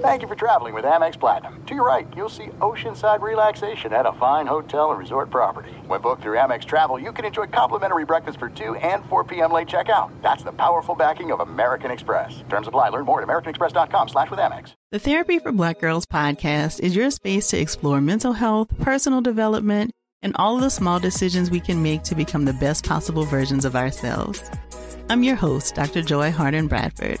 Thank you for traveling with Amex Platinum. To your right, you'll see oceanside relaxation at a fine hotel and resort property. When booked through Amex Travel, you can enjoy complimentary breakfast for 2 and 4 p.m. late checkout. That's the powerful backing of American Express. Terms apply. Learn more at americanexpress.com slash with Amex. The Therapy for Black Girls podcast is your space to explore mental health, personal development, and all of the small decisions we can make to become the best possible versions of ourselves. I'm your host, Dr. Joy Harden Bradford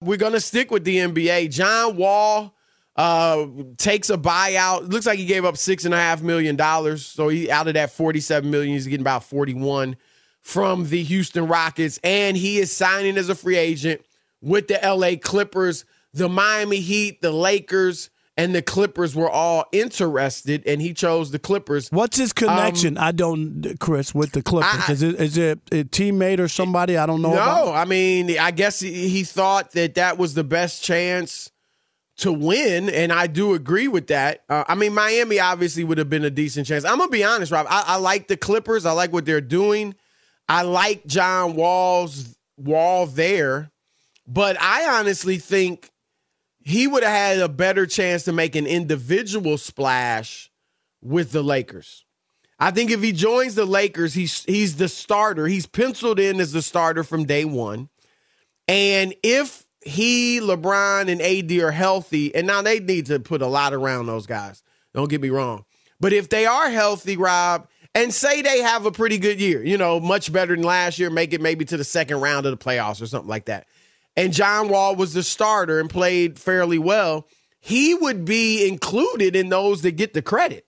We're gonna stick with the NBA. John Wall uh, takes a buyout. Looks like he gave up six and a half million dollars. So he out of that forty-seven million, he's getting about forty-one from the Houston Rockets, and he is signing as a free agent with the LA Clippers, the Miami Heat, the Lakers, and the Clippers were all interested, and he chose the Clippers. What's his connection? Um, I don't, Chris, with the Clippers. I, is it is it a teammate or somebody I don't know? No, about? I mean, I guess he, he thought that that was the best chance to win, and I do agree with that. Uh, I mean, Miami obviously would have been a decent chance. I'm gonna be honest, Rob. I, I like the Clippers. I like what they're doing. I like John Wall's Wall there, but I honestly think he would have had a better chance to make an individual splash with the Lakers. I think if he joins the Lakers, he's he's the starter. He's penciled in as the starter from day one. And if he, LeBron, and AD are healthy, and now they need to put a lot around those guys. Don't get me wrong. But if they are healthy, Rob, and say they have a pretty good year, you know, much better than last year, make it maybe to the second round of the playoffs or something like that and John Wall was the starter and played fairly well, he would be included in those that get the credit.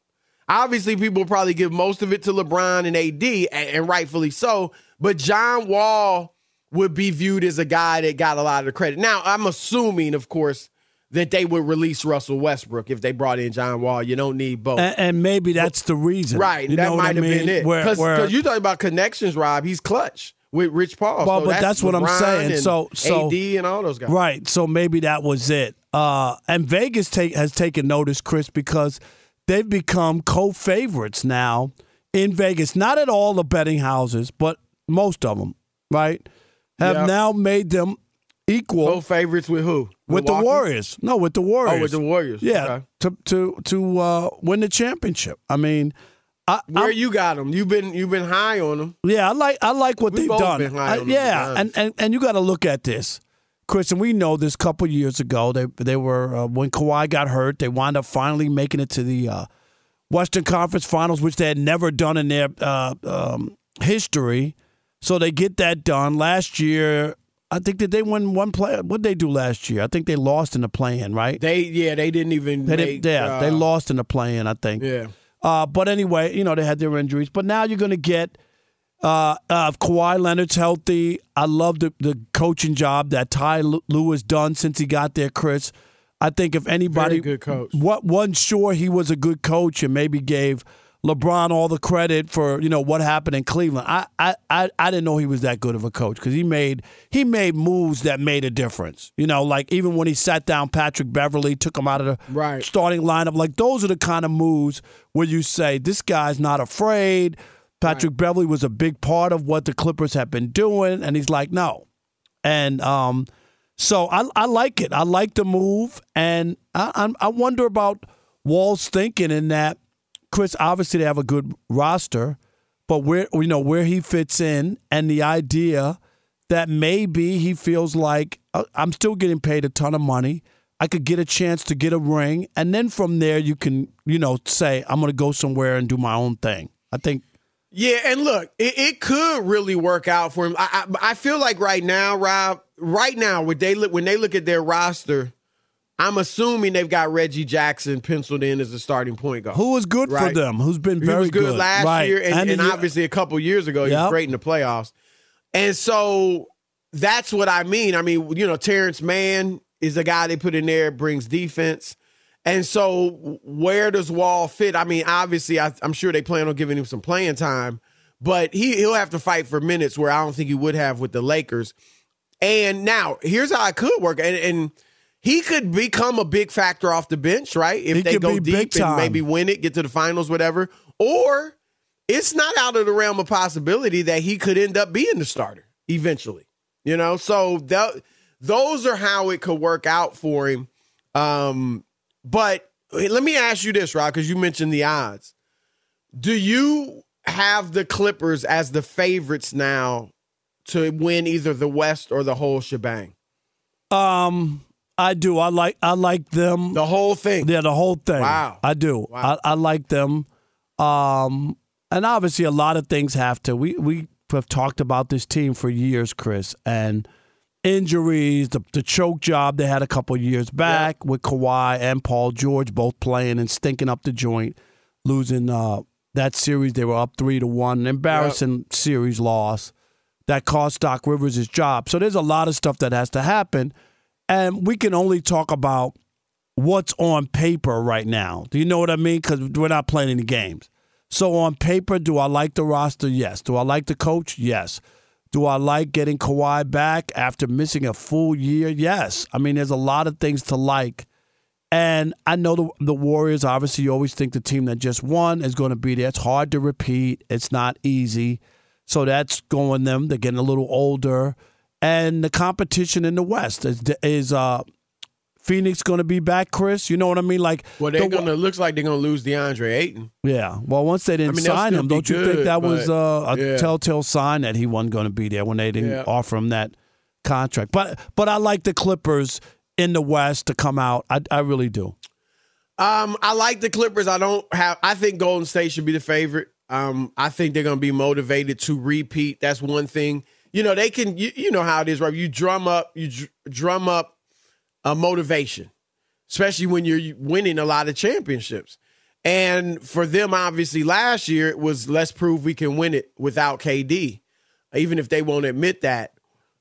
Obviously, people probably give most of it to LeBron and AD, and rightfully so. But John Wall would be viewed as a guy that got a lot of the credit. Now, I'm assuming, of course, that they would release Russell Westbrook if they brought in John Wall. You don't need both. And, and maybe that's the reason. Right. You that might have mean? been it. Because you talking about connections, Rob. He's clutch with Rich Paul. Well, so but that's, that's what I'm saying. So, so AD and all those guys. Right. So maybe that was it. Uh, and Vegas take, has taken notice, Chris, because they've become co-favorites now in Vegas. Not at all the betting houses, but most of them, right, have Yep. now made them equal Co-favorites with who? with the Warriors. No, with the Warriors. Oh, with the Warriors. Yeah, Okay. to to to uh, win the championship. I mean, I, Where I'm- you got them? You've been you've been high on them. Yeah, I like I like what We've they've done. I- yeah, and, and and you got to look at this, Chris. And we know this. Couple years ago, they they were uh, when Kawhi got hurt, they wound up finally making it to the uh, Western Conference Finals, which they had never done in their uh, um, history. So they get that done last year. I think that they won one play? What did they do last year? I think they lost in the play-in, right? They yeah, they didn't even They make, didn't, yeah, uh, they lost in the play-in. I think. Yeah. Uh, but anyway, you know, they had their injuries. But now you're going to get uh, uh, Kawhi Leonard's healthy. I love the, the coaching job that Ty Lue has done since he got there, Chris. I think if anybody Very good coach. what wasn't sure he was a good coach and maybe gave LeBron all the credit for you know what happened in Cleveland. I I I, I didn't know he was that good of a coach because he made he made moves that made a difference. You know, like even when he sat down Patrick Beverley, took him out of the Right. starting lineup. Like those are the kind of moves where you say this guy's not afraid. Patrick Beverley was a big part of what the Clippers have been doing, and he's like, no. And um, so I, I like it. I like the move, and I, I'm- I wonder about Wall's thinking in that. Chris, obviously they have a good roster, but where you know where he fits in, and the idea that maybe he feels like uh, I'm still getting paid a ton of money. I could get a chance to get a ring, and then from there you can you know say I'm going to go somewhere and do my own thing. I think Yeah, and look, it, it could really work out for him. I, I I feel like right now, Rob, right now, when they look when they look at their roster, I'm assuming they've got Reggie Jackson penciled in as the starting point guard. who was good for them, who's been very was good, last right. year, and, the and year- obviously a couple years ago he was great in the playoffs. And so that's what I mean. I mean, you know, Terance Mann is a guy they put in there, brings defense. And so where does Wall fit? I mean, obviously, I, I'm sure they plan on giving him some playing time, but he he'll have to fight for minutes where I don't think he would have with the Lakers. And now here's how I could work, and, and he could become a big factor off the bench, right? If He they go deep and maybe win it, get to the finals, whatever. Or it's not out of the realm of possibility that he could end up being the starter eventually. You know, so that, those are how it could work out for him. Um, but let me ask you this, Rob, because you mentioned the odds. Do you have the Clippers as the favorites now to win either the West or the whole shebang? Um, I do. I like. I like them. The whole thing. Yeah, the whole thing. Wow. I do. Wow. I, I like them. Um, and obviously, a lot of things have to. We we have talked about this team for years, Chris, and injuries, the the choke job they had a couple years back with Kawhi and Paul George both playing and stinking up the joint, losing uh, that series. They were up three to one, an embarrassing series loss that cost Doc Rivers his job. So there's a lot of stuff that has to happen, and we can only talk about what's on paper right now. Do you know what I mean? Because we're not playing any games. So on paper, do I like the roster? Yes. Do I like the coach? Yes. Do I like getting Kawhi back after missing a full year? Yes. I mean, there's a lot of things to like. And I know the, the Warriors, obviously, you always think the team that just won is going to be there. It's hard to repeat, it's not easy. So that's going them. They're getting a little older. And the competition in the West is, is uh, Phoenix going to be back, Chris? You know what I mean? Like, Well, they're the- gonna looks like they're gonna lose DeAndre Ayton. yeah. Well, once they didn't I mean, sign him, don't you think that was uh, a yeah. telltale sign that he wasn't going to be there when they didn't Yeah. offer him that contract? But but I like the Clippers in the West to come out. I I really do. Um, I like the Clippers. I don't have. I think Golden State should be the favorite. Um, I think they're going to be motivated to repeat. That's one thing. You know, they can. You, you know how it is, right? You drum up. You dr- drum up a motivation, especially when you're winning a lot of championships. And for them, obviously, last year it was let's prove we can win it without KD, even if they won't admit that.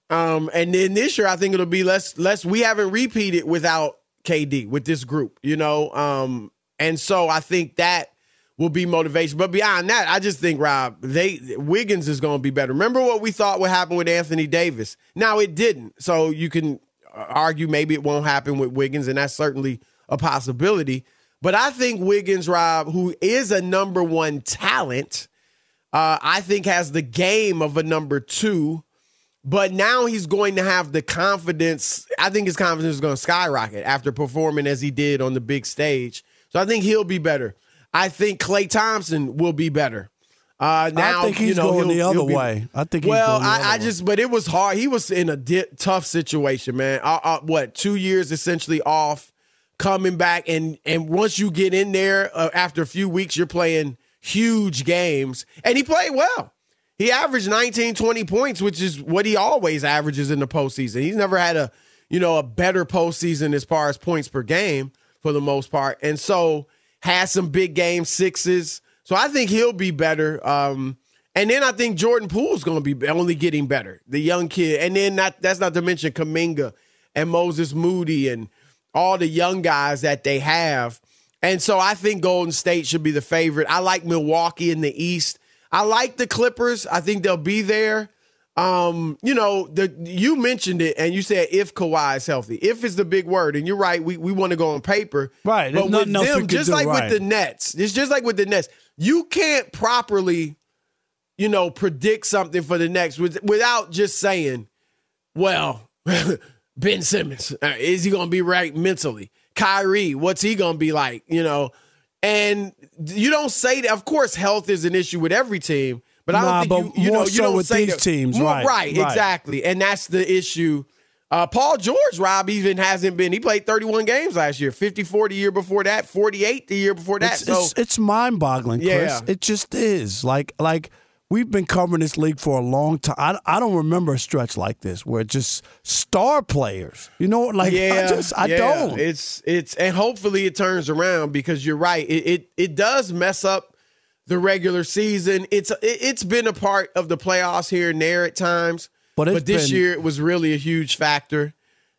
Um, and then this year, I think it'll be less. Less. We haven't repeated without KD with this group, you know. Um, and so I think that will be motivation. But beyond that, I just think Rob, they Wiggins is going to be better. Remember what we thought would happen with Anthony Davis? Now it didn't. So you can argue maybe it won't happen with Wiggins, and that's certainly a possibility. But I think Wiggins, Rob, who is a number one talent, uh, I think has the game of a number two. But now he's going to have the confidence. I think his confidence is going to skyrocket after performing as he did on the big stage. So I think he'll be better. I think Klay Thompson will be better. Uh, now I think he's you know, going the other be- way. I think he's well, going the other I, I just, but it was hard. He was in a di- tough situation, man. Uh, uh, what two years essentially off, coming back, and and once you get in there uh, after a few weeks, you're playing huge games, and he played well. He averaged 19, 20 points, which is what he always averages in the postseason. He's never had a, you know, a better postseason as far as points per game for the most part. And so has some big game sixes. So I think he'll be better. Um, and then I think Jordan Poole's going to be only getting better, the young kid. And then not, that's not to mention Kuminga and Moses Moody and all the young guys that they have. And so I think Golden State should be the favorite. I like Milwaukee in the East. I like the Clippers. I think they'll be there. Um, you know, the you mentioned it and you said if Kawhi is healthy. If is the big word, and you're right. We we want to go on paper, Right, there's But with nothing else we them, just like right. with the Nets, it's just like with the Nets. You can't properly, you know, predict something for the next with, without just saying, well, Ben Simmons, uh, is he going to be right mentally? Kyrie, what's he going to be like? You know, and you don't say that. Of course, health is an issue with every team, but I Nah, don't think you, you know, you so don't with say these that- teams, More- right, right, right. exactly, and that's the issue. Uh, Paul George, Rob, even hasn't been. He played 31 games last year, 54 the year before that, 48 the year before that. It's, so it's, it's mind boggling, Chris. Yeah. It just is. Like like we've been covering this league for a long time. I, I don't remember a stretch like this where just star players. You know, like yeah, I just I yeah. don't. It's it's and hopefully it turns around because you're right. It it, it does mess up the regular season. It's it, it's been a part of the playoffs here and there at times, But but this been- year it was really a huge factor.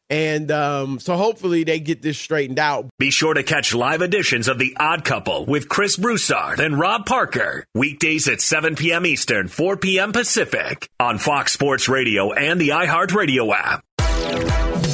And um, so hopefully they get this straightened out. Be sure to catch live editions of The Odd Couple with Chris Broussard and Rob Parker. Weekdays at 7 p.m. Eastern, 4 p.m. Pacific on Fox Sports Radio and the iHeartRadio app.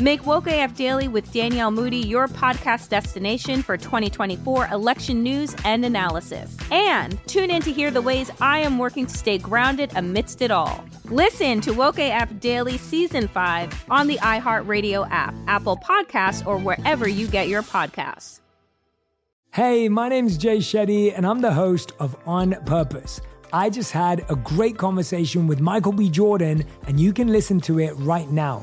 Make Woke AF Daily with Danielle Moody your podcast destination for 2024 election news and analysis. And tune in to hear the ways I am working to stay grounded amidst it all. Listen to Woke AF Daily Season 5 on the iHeartRadio app, Apple Podcasts, or wherever you get your podcasts. Hey, my name's Jay Shetty, and I'm the host of On Purpose. I just had a great conversation with Michael B. Jordan, and you can listen to it right now.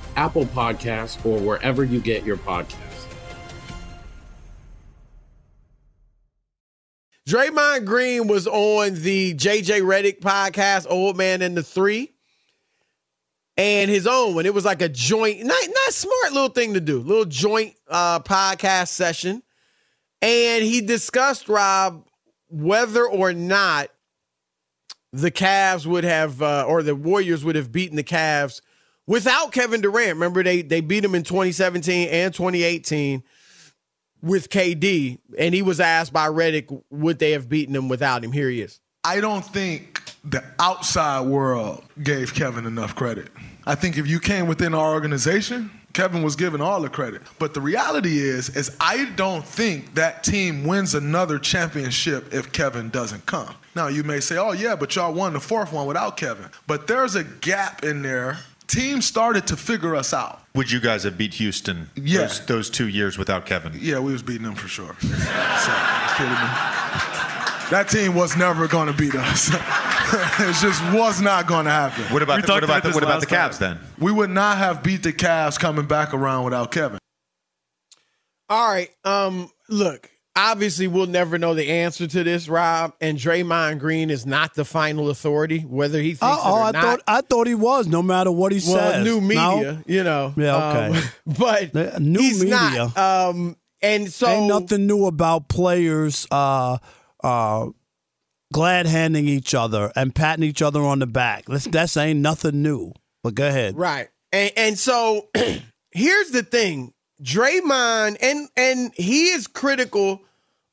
Apple Podcasts, or wherever you get your podcasts. Draymond Green was on the JJ Redick podcast, Old Man and the Three and his own one. It was like a joint, not not smart little thing to do, little joint uh, podcast session. And he discussed Rob whether or not the Cavs would have uh, or the Warriors would have beaten the Cavs without Kevin Durant. Remember they they beat him in 2017 and 2018 with KD, and he was asked by Redick would they have beaten him without him. Here he is. I don't think the outside world gave Kevin enough credit. I think if you came within our organization, Kevin was given all the credit. But the reality is, is I don't think that team wins another championship if Kevin doesn't come. Now you may say, oh yeah, but y'all won the fourth one without Kevin. But there's a gap in there. Teams started to figure us out. Would you guys have beat Houston yeah. those, those two years without Kevin? Yeah, we was beating them for sure. so, kidding me? That team was never going to beat us. it just was not going to happen. What about the, what about the, what about the Cavs time. then? We would not have beat the Cavs coming back around without Kevin. All right. Um, look, obviously we'll never know the answer to this, Rob. And Draymond Green is not the final authority, whether he thinks oh, it or I not. thought I thought he was, no matter what he well, says. new media, No? you know. Yeah, okay. Um, but The new he's media. not. Um, and so Ain't nothing new about players uh, uh, glad handing each other and patting each other on the back. That's, that's ain't nothing new. But go ahead. Right. And and so here's the thing. Draymond and and he is critical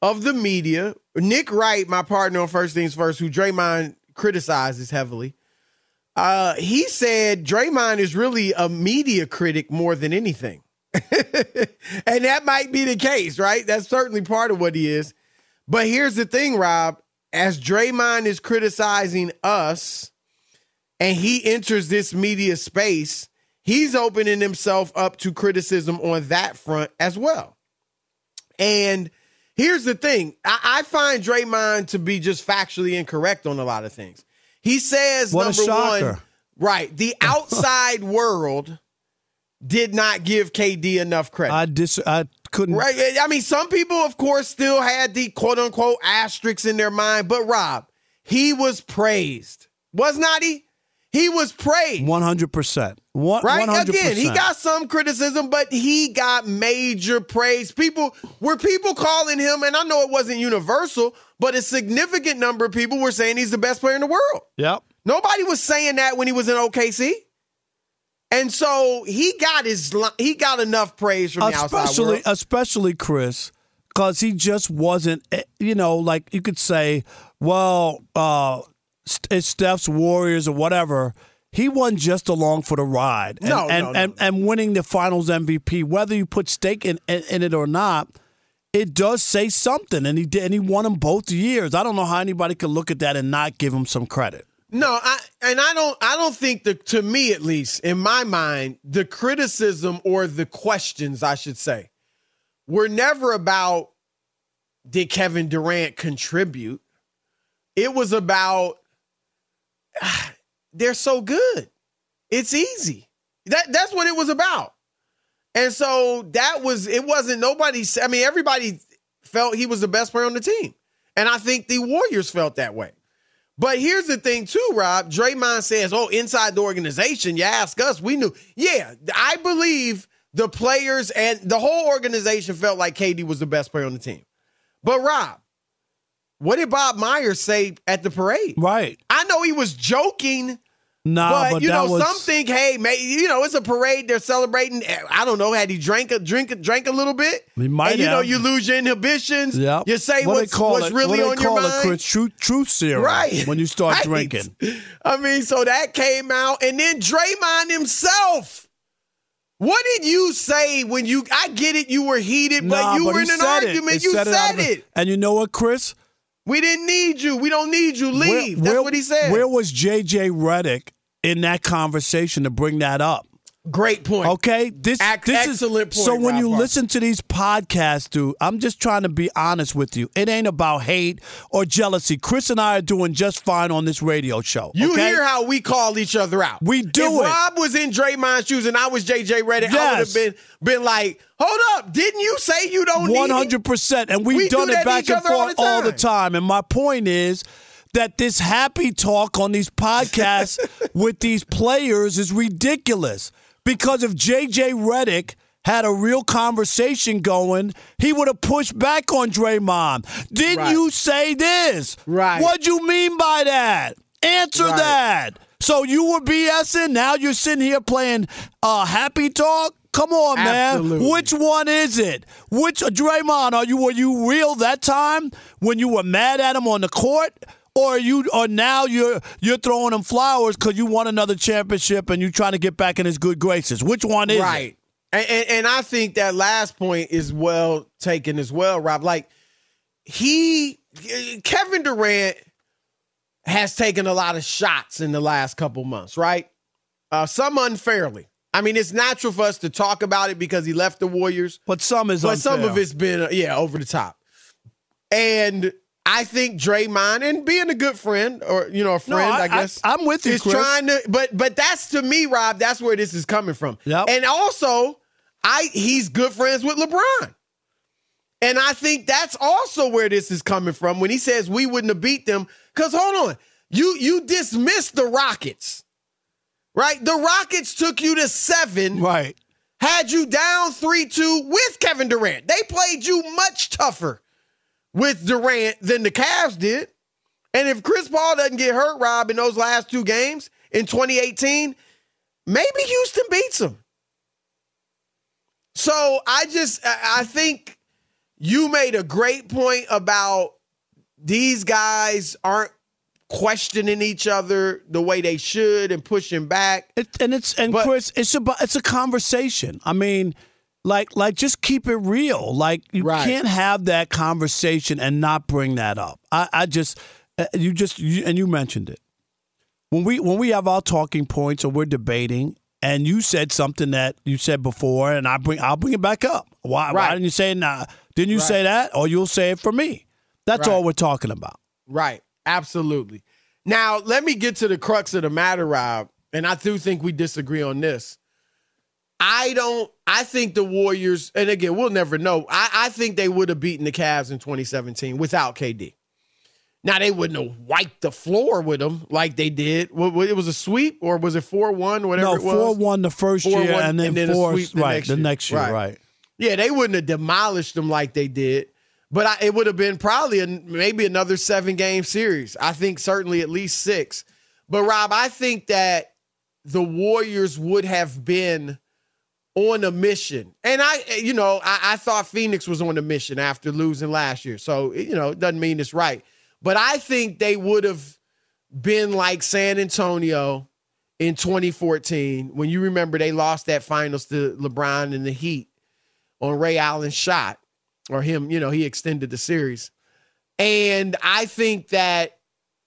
of the media. Nick Wright, my partner on First Things First, who Draymond criticizes heavily. Uh, he said Draymond is really a media critic more than anything. and that might be the case, right? That's certainly part of what he is. But here's the thing, Rob. As Draymond is criticizing us and he enters this media space, he's opening himself up to criticism on that front as well. And here's the thing I, I find Draymond to be just factually incorrect on a lot of things. He says, What number one, Right. The outside world did not give KD enough credit. I dis I couldn't Right. I mean, some people, of course, still had the quote unquote asterisks in their mind, but Rob, he was praised. Was not he? He was praised. one hundred percent. One Right? 100%. Again, he got some criticism, but he got major praise. People were people calling him, and I know it wasn't universal, but a significant number of people were saying he's the best player in the world. Yep. Nobody was saying that when he was in OKC. And so he got his he got enough praise from the outside especially world. especially Chris, because he just wasn't. eh, You know, like you could say, well, uh, Steph's Warriors or whatever. He wasn't just along for the ride, and No, and, no, no, and, and winning the Finals MVP, whether you put stake in, in, in it or not. It does say something, and he did, and he won them both years. I don't know how anybody could look at that and not give him some credit. No, I and I don't I don't think the to me at least in my mind the criticism or the questions I should say were never about did Kevin Durant contribute? It was about they're so good. It's easy. That that's what it was about. And so that was it wasn't nobody I mean everybody felt he was the best player on the team. And I think the Warriors felt that way. But here's the thing, too, Rob. Draymond says, oh, inside the organization, you ask us, we knew. Yeah, I believe the players and the whole organization felt like KD was the best player on the team. But, Rob, what did Bob Myers say at the parade? Right. I know he was joking. Nah, but, but you know, was- some think, hey, may, you know, it's a parade. They're celebrating. I don't know. Had he drank a drink, drank a little bit? He might and you know, you lose your inhibitions. Yep. You say what what's, what's it, really what on your mind. Chris, truth, truth serum. Right. When you start Right. drinking. I mean, so that came out, and then Draymond himself. What did you say when you? I get it, you were heated, but you but were in an said it. argument. You said said, it. And you know what, Chris? We didn't need you. We don't need you. Leave. That's what he said. Where was JJ Redick in that conversation to bring that up? Great point. Okay, this Ac- this excellent is point, So when Rob you listen to these podcasts, dude, I'm just trying to be honest with you. It ain't about hate or jealousy. Chris and I are doing just fine on this radio show. You okay? hear how we call each other out. We do if it. Rob was in Draymond's shoes and I was JJ Redick, I would have been been like, "Hold up, didn't you say you don't need One me?" hundred percent, and we've We done do it back and other all forth the all the time. And my point is that this happy talk on these podcasts with these players is ridiculous. Because if JJ Redick had a real conversation going, he would have pushed back on Draymond. Didn't Right. you say this? Right. What'd you mean by that? Answer Right. that. So you were BSing. Now you're sitting here playing uh, happy talk. Come on, man. Which one is it? Which Draymond? Are you were you real that time when you were mad at him on the court, or you or now you're you're throwing him flowers because you won another championship and you're trying to get back in his good graces? Which one is right. And, and and I think that last point is well taken as well, Rob. Like he, Kevin Durant has taken a lot of shots in the last couple months, right? Uh, some unfairly. I mean, it's natural for us to talk about it because he left the Warriors, but some is but some of it's been uh, yeah over the top. And I think Draymond and being a good friend or you know a No, friend, I- I, guess I- I'm with you, is Chris. trying to, but but that's to me, Rob. That's where this is coming from. Yep. And also, I he's good friends with LeBron. And I think that's also where this is coming from when he says we wouldn't have beat them. Because hold on, you you dismissed the Rockets, right? The Rockets took you to seven, right? Had you down three two with Kevin Durant. They played you much tougher with Durant than the Cavs did. And if Chris Paul doesn't get hurt, Rob, in those last two games in 2018, maybe Houston beats them. So I just I think you made a great point about these guys aren't questioning each other the way they should and pushing back. It, and it's and Chris, it's about it's a conversation. I mean, like like just keep it real. Like you Right. can't have that conversation and not bring that up. I, I just uh, you just you, and you mentioned it when we when we have our talking points or we're debating. And you said something that you said before, and I bring I'll bring it back up. Why, why didn't you say it? Nah, didn't you Right. say that? Or you'll say it for me. That's Right. all we're talking about. Right. Absolutely. Now, let me get to the crux of the matter, Rob. and I do think we disagree on this. I don't. I think the Warriors, and again, we'll never know. I, I think they would have beaten the Cavs in 2017 without KD. Now they wouldn't have wiped the floor with them like they did. It was a sweep, or was it four one? Whatever. No, four one the first 4-1, year, and then, a four the right next the next year, right. Yeah, they wouldn't have demolished them like they did, but I, it would have been probably a, maybe another seven game series. I think certainly at least six. But Rob, I think that the Warriors would have been on a mission, and I, eh, you know, I, I thought Phoenix was on a mission after losing last year. So you know, it doesn't mean it's right, but I think they would have been like San Antonio in 2014 when you remember they lost that finals to LeBron and the Heat on Ray Allen's shot, or him, you know, he extended the series. And I think that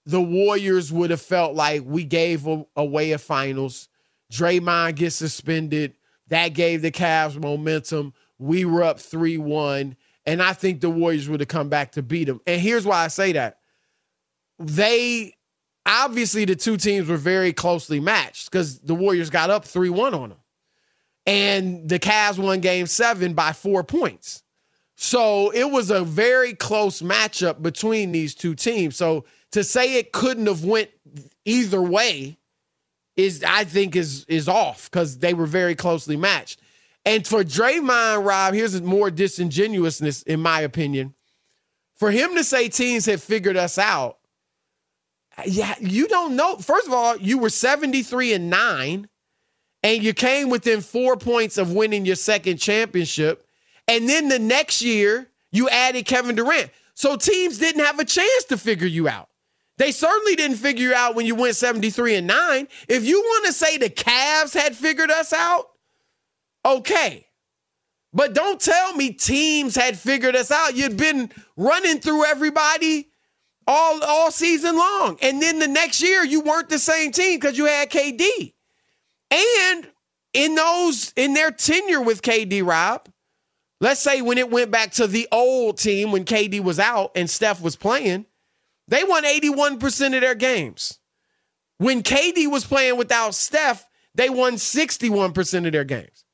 the Warriors would have felt like we gave away a finals. Draymond gets suspended. That gave the Cavs momentum. We were up 3 1. And I think the Warriors would have come back to beat them. And here's why I say that. They obviously, the two teams were very closely matched because the Warriors got up 3 1 on them and the Cavs won game seven by four points. So it was a very close matchup between these two teams. So to say it couldn't have went either way is I think is is off because they were very closely matched. And for Draymond, Rob, here's more disingenuousness, in my opinion. For him to say teams have figured us out, yeah, you don't know. First of all, you were 73 and 9 and you came within four points of winning your second championship. And then the next year, you added Kevin Durant. So teams didn't have a chance to figure you out. They certainly didn't figure you out when you went 73 and 9. If you want to say the Cavs had figured us out, okay. But don't tell me teams had figured us out. You'd been running through everybody all all season long. And then the next year you weren't the same team because you had KD. And in those in their tenure with KD, Rob, let's say when it went back to the old team when KD was out and Steph was playing, they won 81% of their games. When KD was playing without Steph, they won 61% of their games.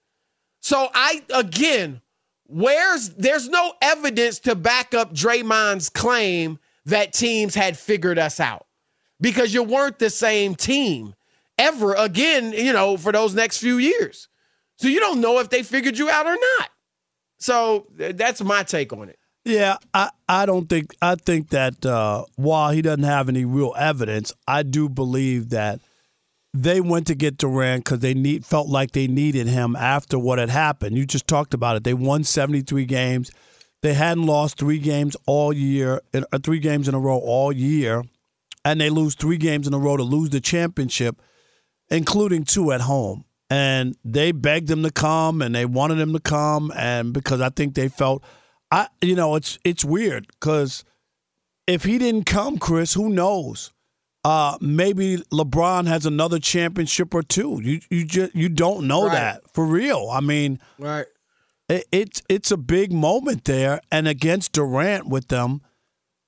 So I again, where's there's no evidence to back up Draymond's claim that teams had figured us out because you weren't the same team ever again, you know, for those next few years. So you don't know if they figured you out or not. So that's my take on it. Yeah, I, I don't think I think that uh, while he doesn't have any real evidence, I do believe that they went to get Durant because they need felt like they needed him after what had happened. You just talked about it. They won seventy three games. They hadn't lost three games all year, uh, three games in a row all year, and they lose three games in a row to lose the championship, including two at home. And they begged him to come, and they wanted him to come, and because I think they felt, I you know it's it's weird because if he didn't come, Chris, who knows? Uh, maybe LeBron has another championship or two. You you just you don't know Right. that for real. I mean, Right. it, it's it's a big moment there, and against Durant with them,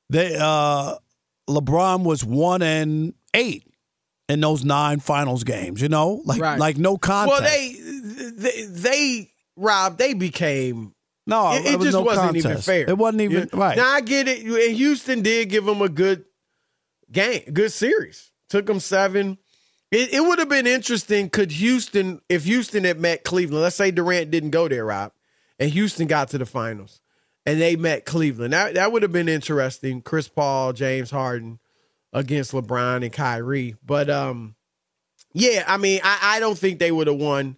they uh, LeBron was one and eight in those nine finals games. You know, like Right. like no contest. Well, they, they, they, Rob, they became. No, it, it just no wasn't even fair. It wasn't even- Yeah. right. Now I get it. And Houston did give them a good game, good series. Took them seven. It, it would have been interesting. Could Houston, if Houston had met Cleveland, let's say Durant didn't go there, Rob, and Houston got to the finals, and they met Cleveland. That that would have been interesting. Chris Paul, James Harden against LeBron and Kyrie. But um, yeah, I mean, I, I don't think they would have won,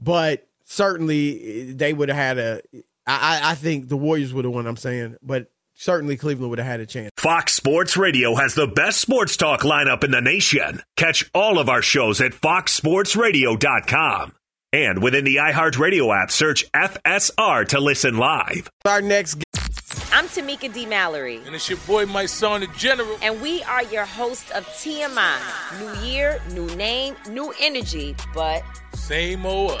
but certainly they would have had a. I, I I think the Warriors would have won. I'm saying, but certainly Cleveland would have had a chance. Fox Sports Radio has the best sports talk lineup in the nation. Catch all of our shows at foxsportsradio.com. And within the iHeartRadio app, search FSR to listen live. Our next I'm Tamika D. Mallory. And it's your boy, Mysonne, the General. And we are your host of TMI. New year, new name, new energy, but. Same old.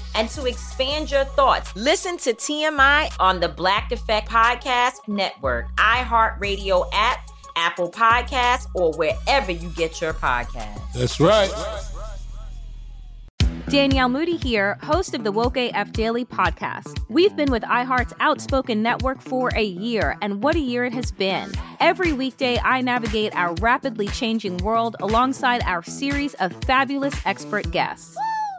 and to expand your thoughts, listen to TMI on the Black Effect Podcast Network, iHeartRadio app, Apple Podcasts, or wherever you get your podcasts. That's right. Danielle Moody here, host of the Woke AF Daily podcast. We've been with iHeart's Outspoken Network for a year, and what a year it has been. Every weekday, I navigate our rapidly changing world alongside our series of fabulous expert guests.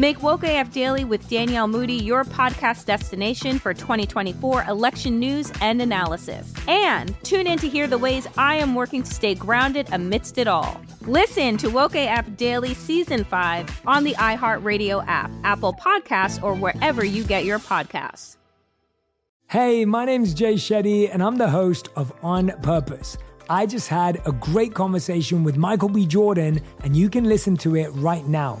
Make Woke AF Daily with Danielle Moody your podcast destination for 2024 election news and analysis. And tune in to hear the ways I am working to stay grounded amidst it all. Listen to Woke AF Daily Season 5 on the iHeartRadio app, Apple Podcasts, or wherever you get your podcasts. Hey, my name's Jay Shetty, and I'm the host of On Purpose. I just had a great conversation with Michael B. Jordan, and you can listen to it right now.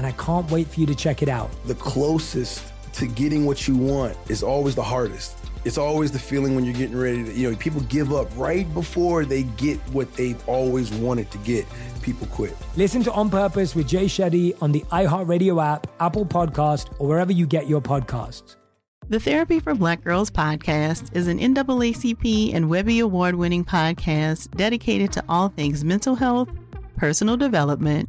and I can't wait for you to check it out. The closest to getting what you want is always the hardest. It's always the feeling when you're getting ready to, you know, people give up right before they get what they've always wanted to get. People quit. Listen to On Purpose with Jay Shetty on the iHeartRadio app, Apple Podcast, or wherever you get your podcasts. The Therapy for Black Girls podcast is an NAACP and Webby Award winning podcast dedicated to all things mental health, personal development,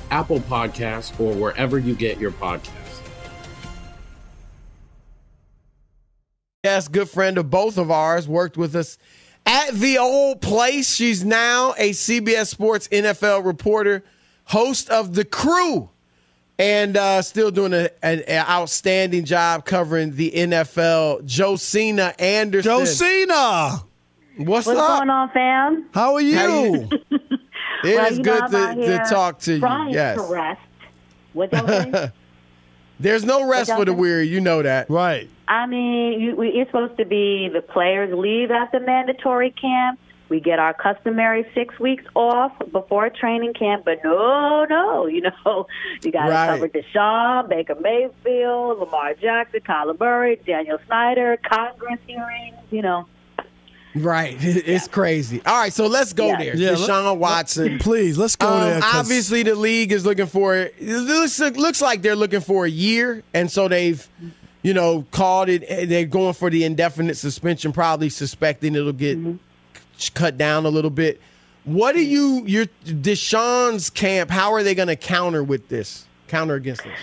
Apple Podcasts, or wherever you get your podcasts. Yes, good friend of both of ours, worked with us at the old place. She's now a CBS Sports NFL reporter, host of The Crew, and uh, still doing a, an, an outstanding job covering the NFL. Josina Anderson. Josina! What's, What's up? going on, fam? How are you? How you- It Well, is good to, to talk to you. Yes. to rest. What? There's no rest for the weary. You know that. Right. I mean, you, we, it's supposed to be the players leave after the mandatory camp. We get our customary six weeks off before training camp, but no, no, you know, you got to Right. cover Deshaun, Baker Mayfield, Lamar Jackson, Kyler Murray, Daniel Snyder, Congress hearings, you know. Right. It's crazy. All right, so let's go Yeah. there. Yeah, let- Deshaun Watson. Please, let's go Um, there. 'cause- Obviously, the league is looking for it. Looks, looks like they're looking for a year, and so they've, you know, called it. They're going for the indefinite suspension, probably suspecting it'll get cut down a little bit. What are you, your Deshaun's camp? How are they going to counter with this? Counter against this?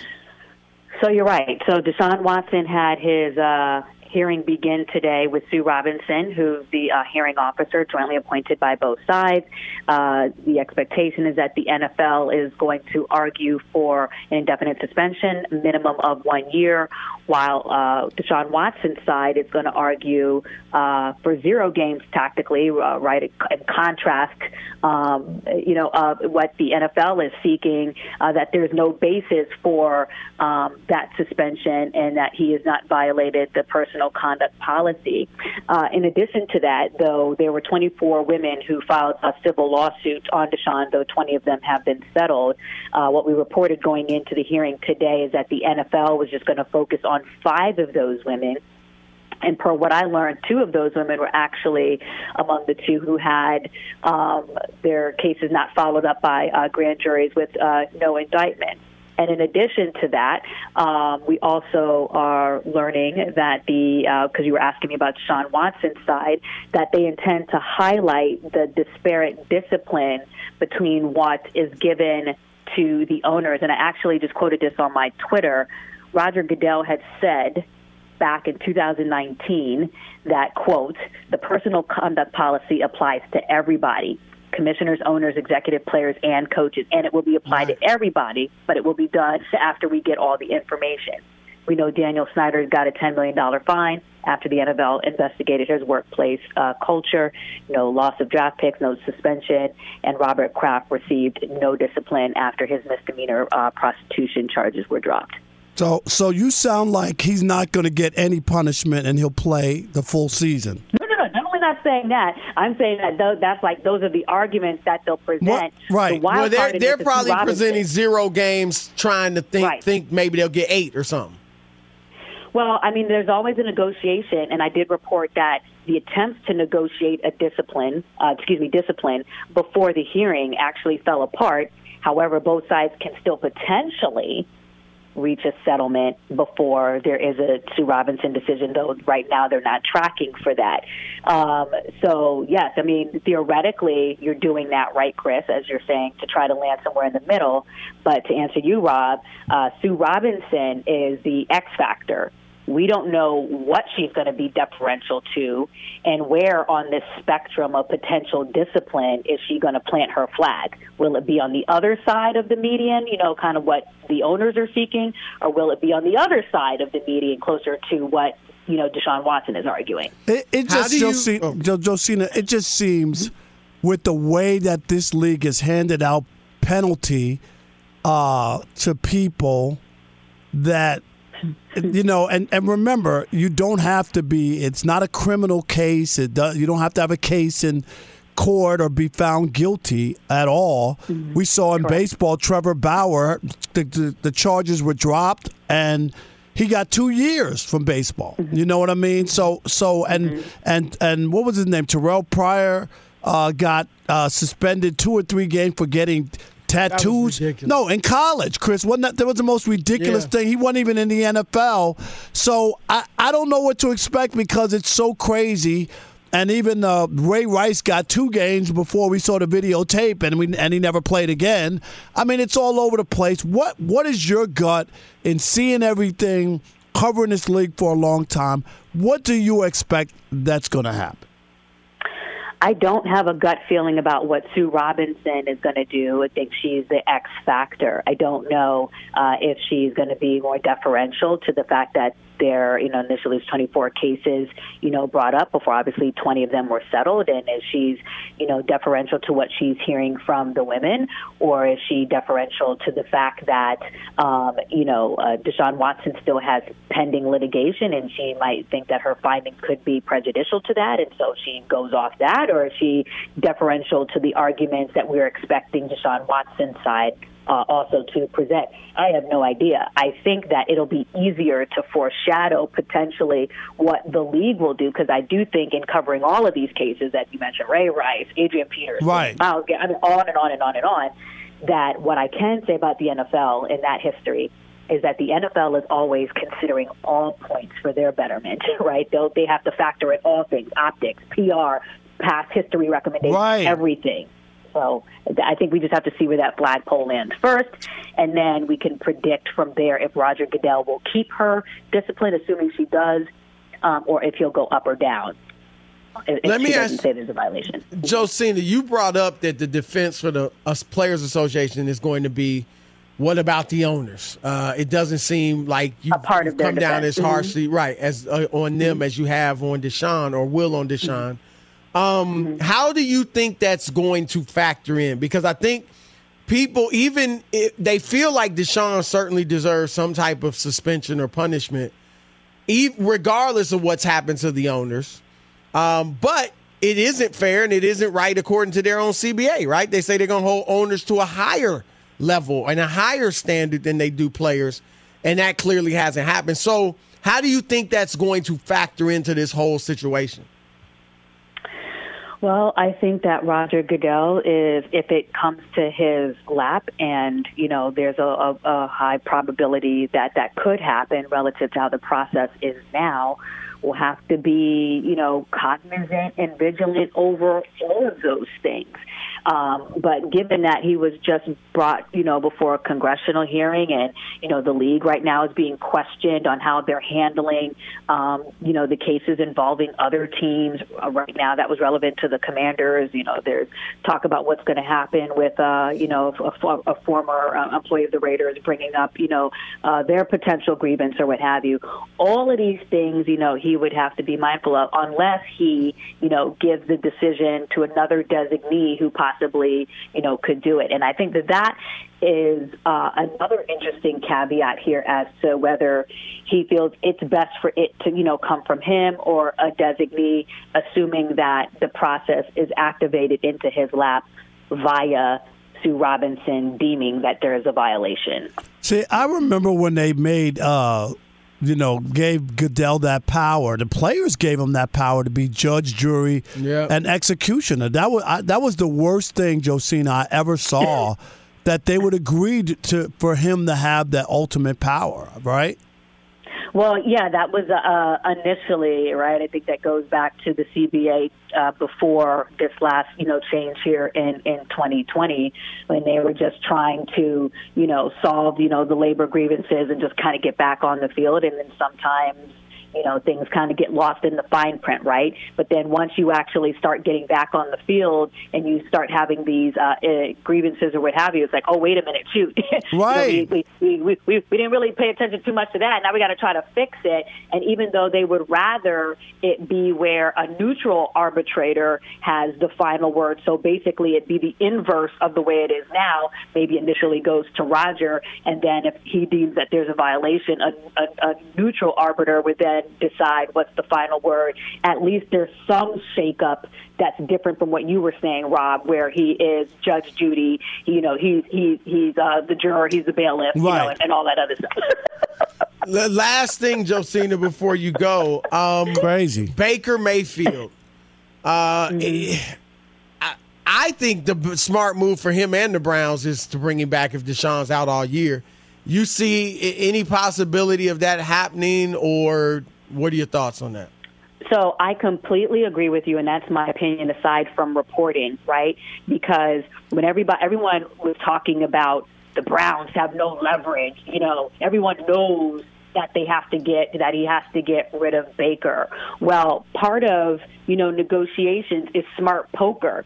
So you're right. So Deshaun Watson had his uh, hearing begin today with Sue Robinson, who's the uh, hearing officer jointly appointed by both sides. Uh, the expectation is that the NFL is going to argue for an indefinite suspension, minimum of one year, while uh, Deshaun Watson's side is going to argue uh, for zero games tactically, uh, right? In contrast, um, you know, what the NFL is seeking, uh, that there's no basis for um, that suspension and that he has not violated the personal conduct policy. Uh, in addition to that, though, there were 24 women who filed a civil lawsuit on Deshaun, though 20 of them have been settled. Uh, what we reported going into the hearing today is that the NFL was just going to focus on five of those women. And per what I learned, two of those women were actually among the two who had um, their cases not followed up by uh, grand juries with uh, no indictment. And in addition to that, um, we also are learning that the because you were asking me about Sean Watson's side, that they intend to highlight the disparate discipline between what is given to the owners. And I actually just quoted this on my Twitter. Roger Goodell had said back in 2019 that quote the personal conduct policy applies to everybody commissioners owners executive players and coaches and it will be applied to everybody but it will be done after we get all the information. We know daniel snyder got a $10 million fine after the nfl investigated his workplace uh, culture no loss of draft picks no suspension and robert kraft received no discipline after his misdemeanor uh, prostitution charges were dropped. So, so you sound like he's not going to get any punishment and he'll play the full season. No, no, no. Not saying that, I'm saying that tho- that's like those are the arguments that they'll present. Right. The Well, they're they're probably presenting zero games, trying to think think maybe they'll get eight or something. Well, I mean, there's always a negotiation, and I did report that the attempts to negotiate a discipline, uh, excuse me, discipline before the hearing actually fell apart. However, both sides can still potentially reach a settlement before there is a Sue Robinson decision, though right now they're not tracking for that. Um, so, yes, I mean, theoretically, you're doing that right, Chris, as you're saying, to try to land somewhere in the middle. But to answer you, Rob, uh, Sue Robinson is the X factor. We don't know what she's going to be deferential to and where on this spectrum of potential discipline is she going to plant her flag. Will it be on the other side of the median, you know, kind of what the owners are seeking, or will it be on the other side of the median, closer to what, you know, Deshaun Watson is arguing? It, it just, do you- Josina, it just seems with the way that this league has handed out penalty uh, to people that you know, and, and remember, you don't have to be. It's not a criminal case. It does. You don't have to have a case in court or be found guilty at all. We saw in baseball, Trevor Bauer, the, the the charges were dropped and. He got two years from baseball. You know what I mean? So, so, and and and what was his name? Terrelle Pryor uh, got uh, suspended two or three games for getting tattoos. No, in college, Chris, wasn't that that was the most ridiculous Yeah. thing? He wasn't even in the NFL. So I, I don't know what to expect because it's so crazy. And even uh, Ray Rice got two games before we saw the videotape, and we and he never played again. I mean, it's all over the place. What what is your gut in seeing everything, covering this league for a long time? What do you expect that's going to happen? I don't have a gut feeling about what Sue Robinson is going to do. I think she's the X factor. I don't know uh, if she's going to be more deferential to the fact that there, you know, initially was 24 cases, you know, brought up before obviously 20 of them were settled. And is she's, you know, deferential to what she's hearing from the women, or is she deferential to the fact that, um, you know, uh, Deshaun Watson still has pending litigation and she might think that her findings could be prejudicial to that, and so she goes off that, or is she deferential to the arguments that we're expecting Deshaun Watson's side uh, also to present. I have no idea. I think that it'll be easier to foreshadow potentially what the league will do because I do think in covering all of these cases that you mentioned, Ray Rice, Adrian Peterson, Right. Miles, I mean, on and on and on and on. That what I can say about the NFL in that history is that the NFL is always considering all points for their betterment, right? They'll, they have to factor in all things, optics, PR, past history recommendations, Right. everything. So I think we just have to see where that flagpole lands first, and then we can predict from there if Roger Goodell will keep her discipline, assuming she does, um, or if he'll go up or down. If Let me ask- say there's a violation. Josina, you brought up that the defense for the us Players Association is going to be, what about the owners? Uh, it doesn't seem like you part of their come down as Mhm. harshly, right, as uh, on them as you have on Deshaun or will on Deshaun. Um, How do you think that's going to factor in? Because I think people, even if they feel like Deshaun certainly deserves some type of suspension or punishment, regardless of what's happened to the owners. Um, but it isn't fair and it isn't right according to their own CBA, right? They say they're going to hold owners to a higher level and a higher standard than they do players, and that clearly hasn't happened. So, how do you think that's going to factor into this whole situation? Well, I think that Roger Goodell is, if it comes to his lap, and you know, there's a, a, a high probability that that could happen relative to how the process is now, will have to be, you know, cognizant and vigilant over all of those things. Um, but given that he was just brought, you know, before a congressional hearing, and you know, the league right now is being questioned on how they're handling, um, you know, the cases involving other teams. Uh, right now, that was relevant to the Commanders. You know, there's talk about what's going to happen with, uh, you know, a, a former uh, employee of the Raiders bringing up, you know, uh, their potential grievance or what have you. All of these things, you know, he would have to be mindful of, unless he, you know, gives the decision to another designee who possibly, you know, could do it. And I think that that is uh, another interesting caveat here as to whether he feels it's best for it to, you know, come from him or a designee, assuming that the process is activated into his lap via Sue Robinson deeming that there is a violation. See, I remember when they made, uh, you know, gave Goodell that power. The players gave him that power to be judge, jury, and executioner. That was I, that was the worst thing, Josina, I ever saw. that they would agree to for him to have that ultimate power, right? Well, yeah, that was uh, initially right. I think that goes back to the CBA uh, before this last, you know, change here in in 2020 when they were just trying to, you know, solve, you know, the labor grievances and just kind of get back on the field. And then sometimes you know things kind of get lost in the fine print right? But then once you actually start getting back on the field and you start having these uh, uh, grievances or what have you it's like oh wait a minute shoot. You know, Right. we, we, we, we, we didn't really pay attention too much to that. Now we got to try to fix it. And even though they would rather it be where a neutral arbitrator has the final word so basically it'd be the inverse of the way it is now maybe initially goes to roger and then if he deems that there's a violation a, a, a neutral arbiter would then decide what's the final word. At least there's some shakeup that's different from what you were saying, Rob, where he is Judge Judy. You know, he's he, he's uh, the juror, he's the bailiff, you know, Right. and, and all that other stuff. The last thing, Josina, before you go, um, crazy Baker Mayfield. Uh, I, I think the smart move for him and the Browns is to bring him back if Deshaun's out all year. You see any possibility of that happening, or what are your thoughts on that? So I completely agree with you, and that's my opinion. Aside from reporting, right? Because when everybody, everyone was talking about the Browns have no leverage, you know, everyone knows that they have to get that he has to get rid of Baker. Well, part of you know negotiations is smart poker.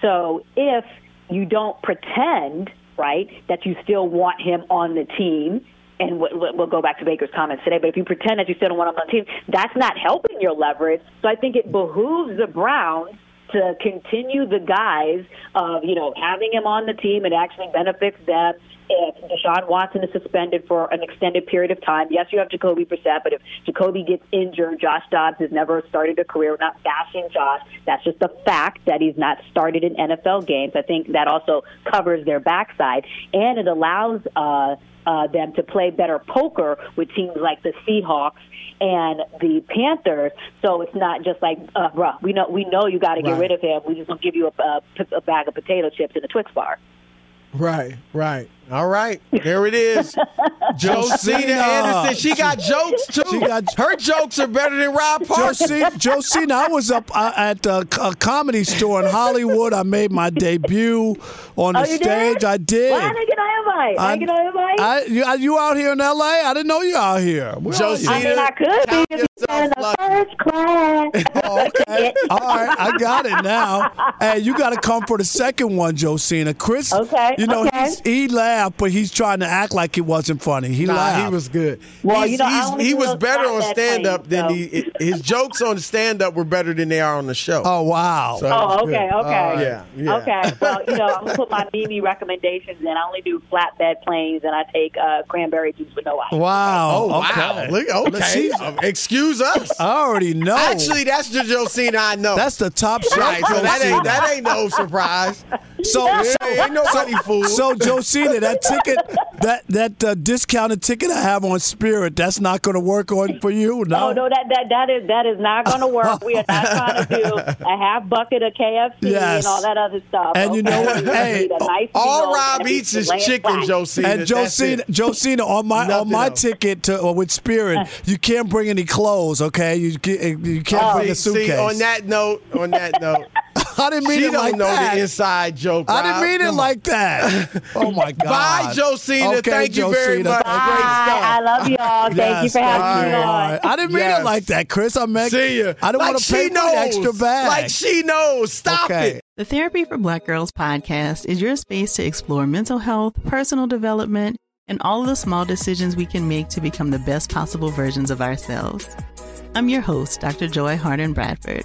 So if you don't pretend, right, that you still want him on the team, and we'll go back to Baker's comments today, but if you pretend that you still don't want him on the team, that's not helping your leverage. So I think it behooves the Browns to continue the guise of, you know, having him on the team. It actually benefits them if Deshaun Watson is suspended for an extended period of time. Yes, you have Jacoby Brissett, but if Jacoby gets injured, Josh Dobbs has never started a career. We're not bashing Josh. That's just the fact that he's not started in NFL games. I think that also covers their backside, and it allows uh, uh, them to play better poker with teams like the Seahawks and the Panthers. So it's not just like, uh, bruh, we know we know you got to get Right. rid of him. We just gonna give you a, a, a bag of potato chips and a Twix bar. Right, right. All right, there it is. Josina Josina. Anderson. She got jokes too. She got- her jokes are better than Rob Parker. Josina, Josina, I was up uh, at a, a comedy store in Hollywood. I made my debut on the Oh, you stage. did? I did. Why did I get an invite? I, I- get an invite? I, you, are you out here in L.A.? I didn't know you out here. Where are you? I mean, I could be if you in the first class. Oh, okay. All right, I got it now. Hey, you got to come for the second one, Josina. Chris, Okay, you know, okay. he's, he laughed, but he's trying to act like it wasn't funny. He Nah, laughed. he was good. Well, He's- you know, he's- he was better on flatbed stand up than so. he. His jokes on stand up were better than they are on the show. Oh wow! So Oh, okay, good. okay. Oh, yeah, yeah. Okay. Well, you know, I'm gonna put my Mimi recommendations in. I only do flatbed planes, and I take uh, cranberry juice with no ice. Wow. Oh wow! Okay. Look, okay. She's- Uh, Excuse us. I already know. Actually, that's the Josina I know. that's the top shot. right. So that ain't that ain't no surprise. So, Yeah, so ain't nobody fool. So Josina, that ticket, that that uh, discounted ticket I have on Spirit, that's not going to work on for you. No. Oh no, that that that is that is not going to work. We are not trying to do a half bucket of KFC Yes. and all that other stuff. And you know what? Hey, nice All Rob eats is chicken, flat. Josina. And That's Josina, it. Josina, on my on my else. ticket to uh, with Spirit, you can't bring any clothes. Okay, you you can't bring a See, suitcase. see, on that note, on that note, I didn't mean it. she it don't like know that. the inside joke. I didn't mean it Come on. like that. Oh my God! Bye, Josina. Okay, Thank you very much. Bye. Great stuff. I love y'all. Thank you for having thank me on. All right. I didn't mean Yes. it like that, Chris. I meant See ya. I don't like want to pay she knows. extra bag. Like she knows. Stop Okay. it. The Therapy for Black Girls podcast is your space to explore mental health, personal development, and all of the small decisions we can make to become the best possible versions of ourselves. I'm your host, Dr. Joy Harden Bradford,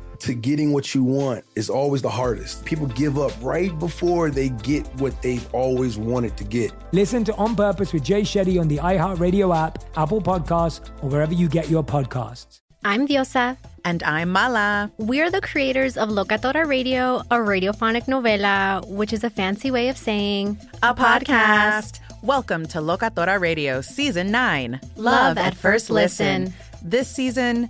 to getting what you want is always the hardest. People give up right before they get what they've always wanted to get. Listen to On Purpose with Jay Shetty on the iHeartRadio app, Apple Podcasts, or wherever you get your podcasts. I'm Diosa. And I'm Mala. We're the creators of Locatora Radio, a radiophonic novela, which is a fancy way of saying A podcast. Welcome to Locatora Radio Season 9 Love at First Listen. This season,